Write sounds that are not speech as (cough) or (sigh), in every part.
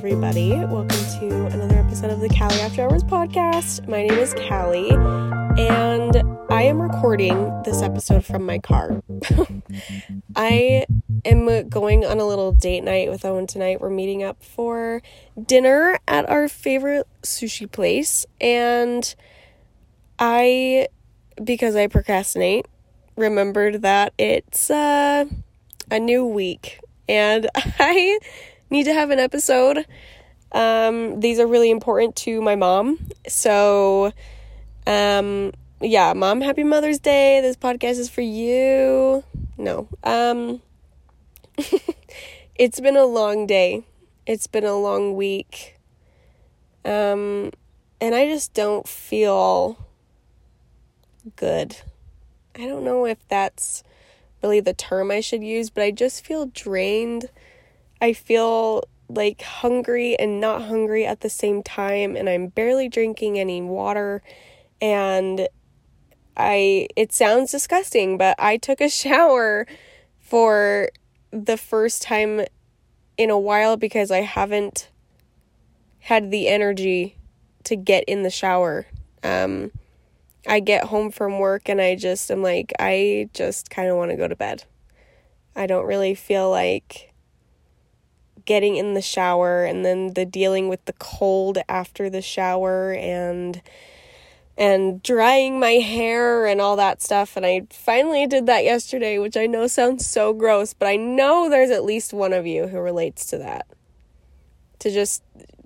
everybody. Welcome to another episode of the Callie After Hours podcast. My name is Callie, and I am recording this episode from my car. (laughs) I am going on a little date night with Owen tonight. We're meeting up for dinner at our favorite sushi place, and I, because I procrastinate, remembered that it's uh, a new week and (laughs) I need to have an episode. Um, these are really important to my mom. So, um, yeah, mom, happy Mother's Day. This podcast is for you. No. Um, (laughs) it's been a long day. It's been a long week. Um, and I just don't feel good. I don't know if that's really the term I should use, but I just feel drained. I feel like hungry and not hungry at the same time and I'm barely drinking any water and I it sounds disgusting, but I took a (laughs) shower for the first time in a while because I haven't had the energy to get in the shower. Um I get home from work and I just am like, I just kind of want to go to bed. I don't really feel like getting in the shower and then the dealing with the cold after the shower and and drying my hair and all that stuff. And I finally did that yesterday which I know sounds so gross but I know there's at least one of you who relates to that. To just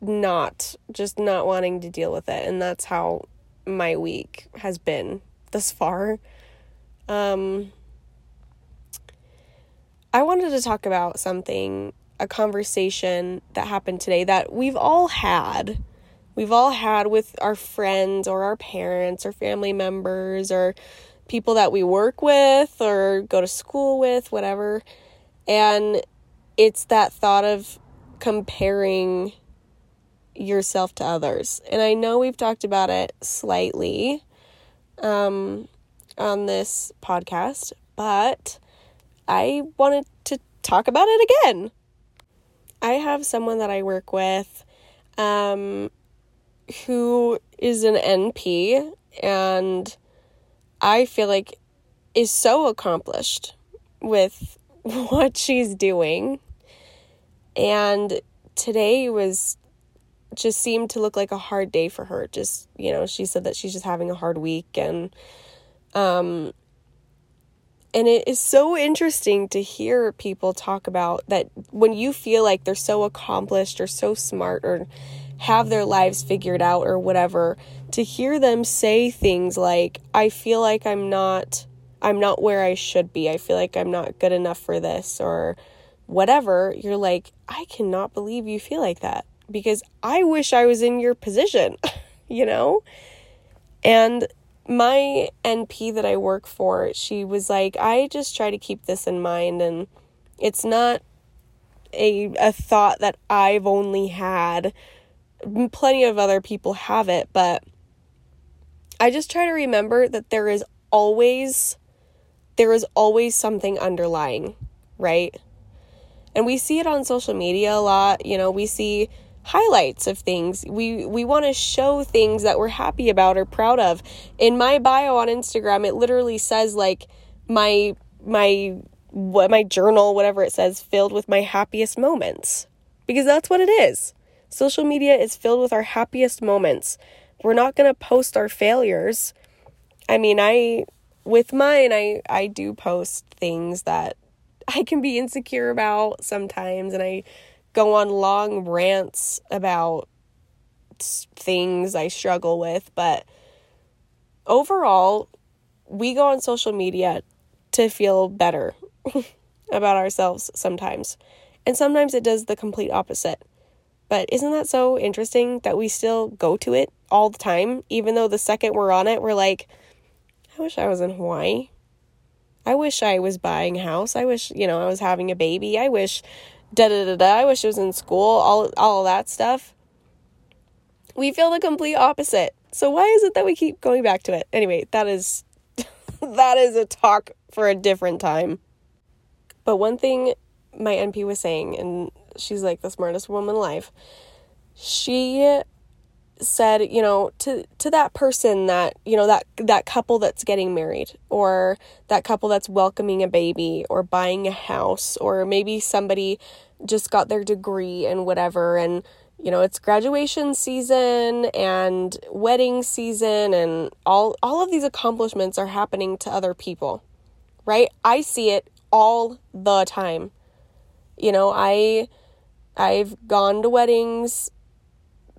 not just not wanting to deal with it. And that's how my week has been thus far. Um, I wanted to talk about something, a conversation that happened today that we've all had. We've all had with our friends or our parents or family members or people that we work with or go to school with, whatever. And it's that thought of comparing yourself to others. And I know we've talked about it slightly um, on this podcast, but I wanted to talk about it again. I have someone that I work with um, who is an NP and I feel like is so accomplished with (laughs) what she's doing. And today was just seemed to look like a hard day for her. Just, you know, she said that she's just having a hard week and um and it is so interesting to hear people talk about that when you feel like they're so accomplished or so smart or have their lives figured out or whatever to hear them say things like I feel like I'm not I'm not where I should be. I feel like I'm not good enough for this or whatever. You're like I cannot believe you feel like that because I wish I was in your position, (laughs) you know? And my NP that I work for, she was like, I just try to keep this in mind and it's not a a thought that I've only had. Plenty of other people have it, but I just try to remember that there is always there is always something underlying, right? And we see it on social media a lot, you know, we see highlights of things. We we want to show things that we're happy about or proud of. In my bio on Instagram, it literally says like my my what my journal, whatever it says, filled with my happiest moments. Because that's what it is. Social media is filled with our happiest moments. We're not going to post our failures. I mean, I with mine, I I do post things that I can be insecure about sometimes and I go on long rants about things I struggle with, but overall, we go on social media to feel better (laughs) about ourselves sometimes. And sometimes it does the complete opposite. But isn't that so interesting that we still go to it all the time, even though the second we're on it, we're like, I wish I was in Hawaii. I wish I was buying a house. I wish, you know, I was having a baby. I wish da da da da. I wish it was in school, all all that stuff. We feel the complete opposite. So why is it that we keep going back to it? Anyway, that is (laughs) that is a talk for a different time. But one thing my NP was saying, and she's like the smartest woman alive. She said, you know, to to that person that, you know, that that couple that's getting married or that couple that's welcoming a baby or buying a house or maybe somebody just got their degree and whatever and you know, it's graduation season and wedding season and all all of these accomplishments are happening to other people. Right? I see it all the time. You know, I I've gone to weddings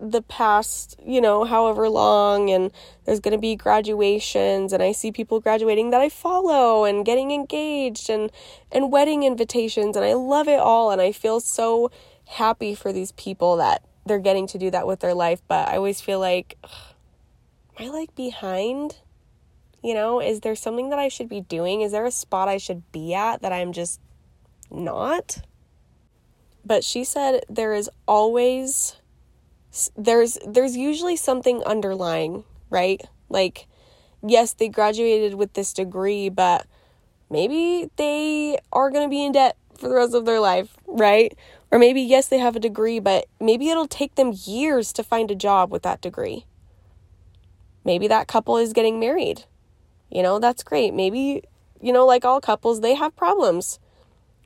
the past, you know, however long and there's going to be graduations and I see people graduating that I follow and getting engaged and and wedding invitations and I love it all and I feel so happy for these people that they're getting to do that with their life, but I always feel like am I like behind? You know, is there something that I should be doing? Is there a spot I should be at that I'm just not? But she said there is always there's there's usually something underlying, right? Like yes, they graduated with this degree, but maybe they are going to be in debt for the rest of their life, right? Or maybe yes, they have a degree, but maybe it'll take them years to find a job with that degree. Maybe that couple is getting married. You know, that's great. Maybe, you know, like all couples, they have problems.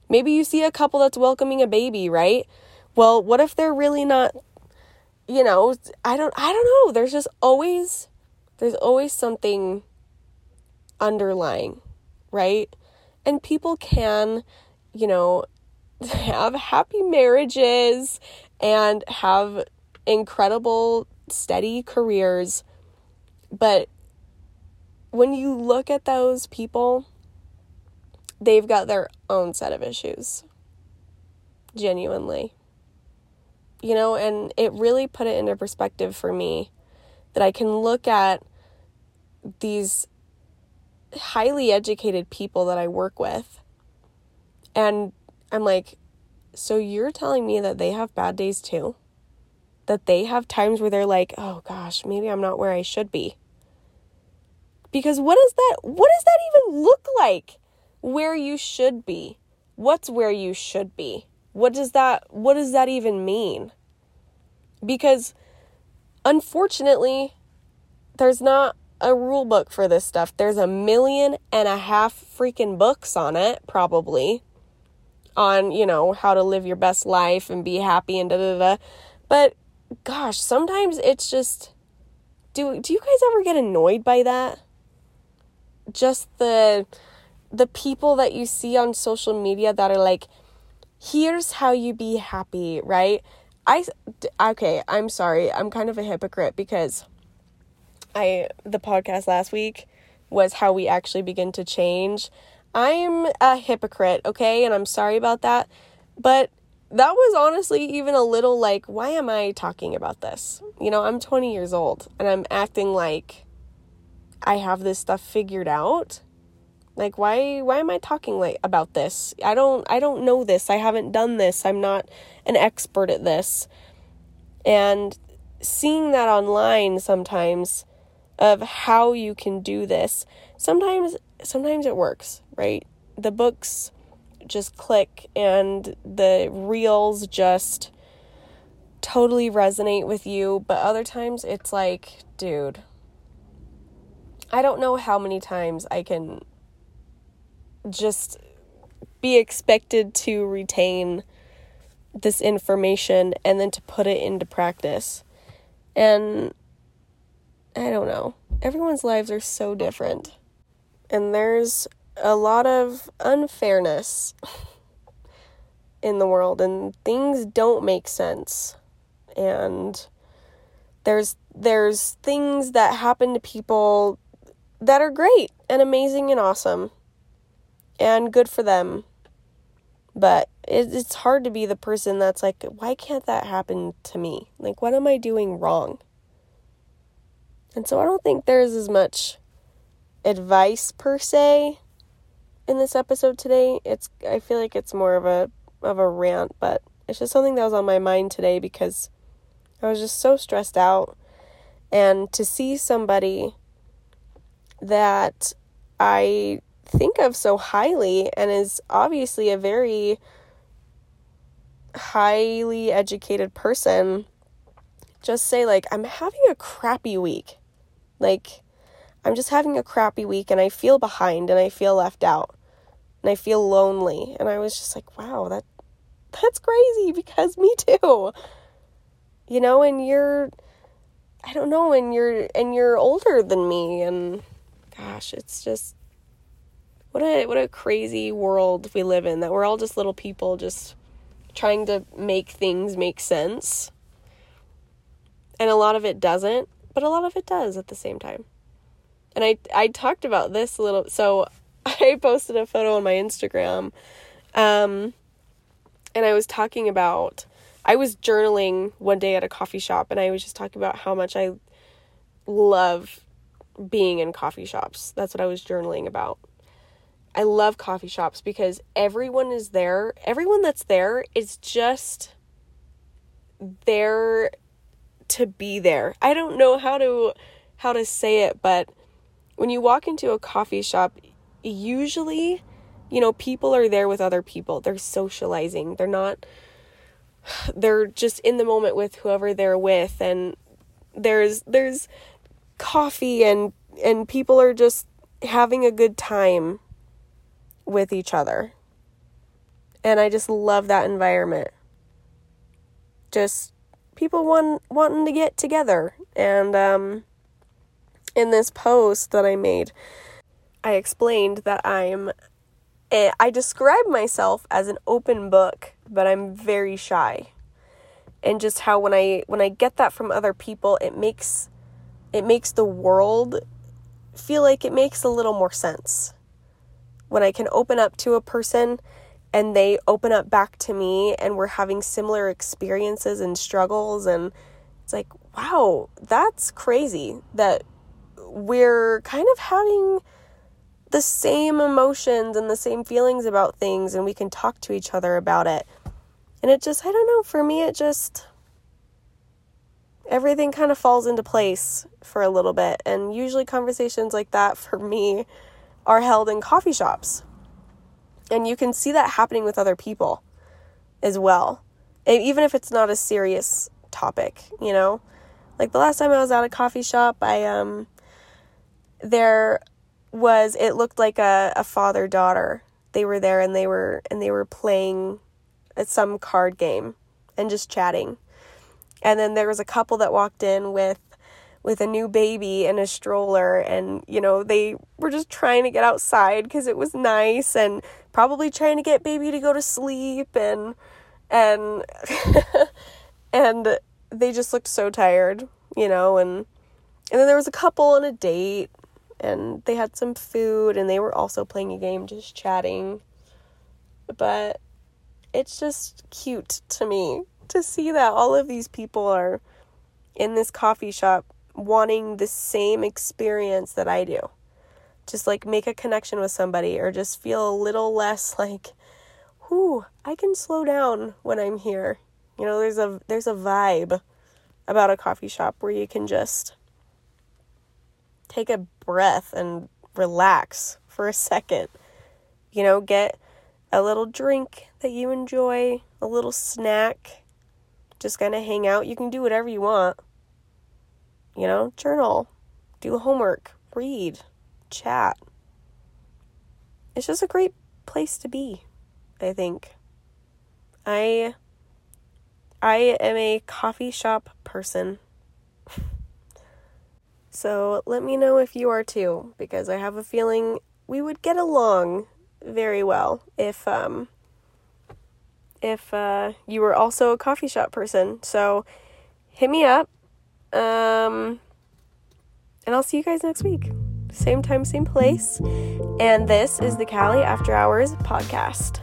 Maybe you see a couple that's welcoming a baby, right? Well, what if they're really not you know, I don't I don't know. There's just always there's always something underlying, right? And people can, you know, (laughs) have happy marriages and have incredible steady careers. But when you look at those people, they've got their own set of issues. Genuinely you know, and it really put it into perspective for me that I can look at these highly educated people that I work with and I'm like, so you're telling me that they have bad days too? That they have times where they're like, oh gosh, maybe I'm not where I should be. Because what is that what does that even look like? Where you should be? What's where you should be? What does that what does that even mean? Because unfortunately, there's not a rule book for this stuff. There's a million and a half freaking books on it, probably, on, you know, how to live your best life and be happy and da da da. But gosh, sometimes it's just do do you guys ever get annoyed by that? Just the the people that you see on social media that are like here's how you be happy, right? I okay, I'm sorry. I'm kind of a hypocrite because I the podcast last week was how we actually begin to change. I'm a hypocrite, okay? And I'm sorry about that. But that was honestly even a little like, why am I talking about this? You know, I'm 20 years old and I'm acting like I have this stuff figured out. Like why why am I talking like about this? I don't I don't know this. I haven't done this. I'm not an expert at this. And seeing that online sometimes of how you can do this, sometimes sometimes it works, right? The books just click and the reels just totally resonate with you, but other times it's like, dude, I don't know how many times I can just be expected to retain this information and then to put it into practice. And I don't know. Everyone's lives are so different. And there's a lot of unfairness (laughs) in the world and things don't make sense. And there's there's things that happen to people that are great and amazing and awesome and good for them. But it, it's hard to be the person that's like, why can't that happen to me? Like, what am I doing wrong? And so I don't think there's as much advice per se in this episode today. It's I feel like it's more of a of a rant, but it's just something that was on my mind today because I was just so stressed out and to see somebody that I think of so highly and is obviously a very highly educated person just say like I'm having a crappy week. Like I'm just having a crappy week and I feel behind and I feel left out and I feel lonely. And I was just like, wow, that that's crazy because me too. You know, and you're I don't know, and you're and you're older than me and gosh, it's just what a what a crazy world we live in that we're all just little people just trying to make things make sense. And a lot of it doesn't, but a lot of it does at the same time. And I I talked about this a little so (laughs) I posted a photo on my Instagram. Um and I was talking about I was journaling one day at a coffee shop and I was just talking about how much I love being in coffee shops. That's what I was journaling about. I love coffee shops because everyone is there. Everyone that's there is just there to be there. I don't know how to how to say it, but when you walk into a coffee shop, usually, you know, people are there with other people. They're socializing. They're not they're just in the moment with whoever they're with and there's there's coffee and and people are just having a good time with each other. And I just love that environment. Just people want, wanting to get together. And um, in this post that I made, I explained that I'm eh, I describe myself as an open book, but I'm very shy. And just how when I when I get that from other people, it makes it makes the world feel like it makes a little more sense when I can open up to a person and they open up back to me and we're having similar experiences and struggles and it's like wow that's crazy that we're kind of having the same emotions and the same feelings about things and we can talk to each other about it. And it just i don't know for me it just everything kind of falls into place for a little bit. And usually conversations like that for me are held in coffee shops. And you can see that happening with other people as well. Even if it's not a serious topic, you know? Like the last time I was at a coffee shop, I um there was it looked like a, a father daughter. They were there and they were and they were playing at some card game and just chatting. And then there was a couple that walked in with with a new baby and a stroller and you know they were just trying to get outside because it was nice and probably trying to get baby to go to sleep and and (laughs) and they just looked so tired you know and and then there was a couple on a date and they had some food and they were also playing a game just chatting. But it's just cute to me to see that all of these people are in this coffee shop wanting the same experience that I do. Just like make a connection with somebody or just feel a little less (laughs) like, whoo, I can slow down when I'm here. You know, there's a there's a vibe about a coffee shop where you can just take a breath and relax for a second. You know, get a little drink that you enjoy, a little snack, just kind of hang out. You can do whatever you want you know, journal, do homework, read, chat. It's just a great place to be, I think. I I am a coffee shop person. (laughs) so let me know if you are too, because I have a feeling we would get along very well if um if uh, you were also a coffee shop person. So hit me up um, and I'll see you guys next week. Same time, same place. And this is the Callie After Hours podcast.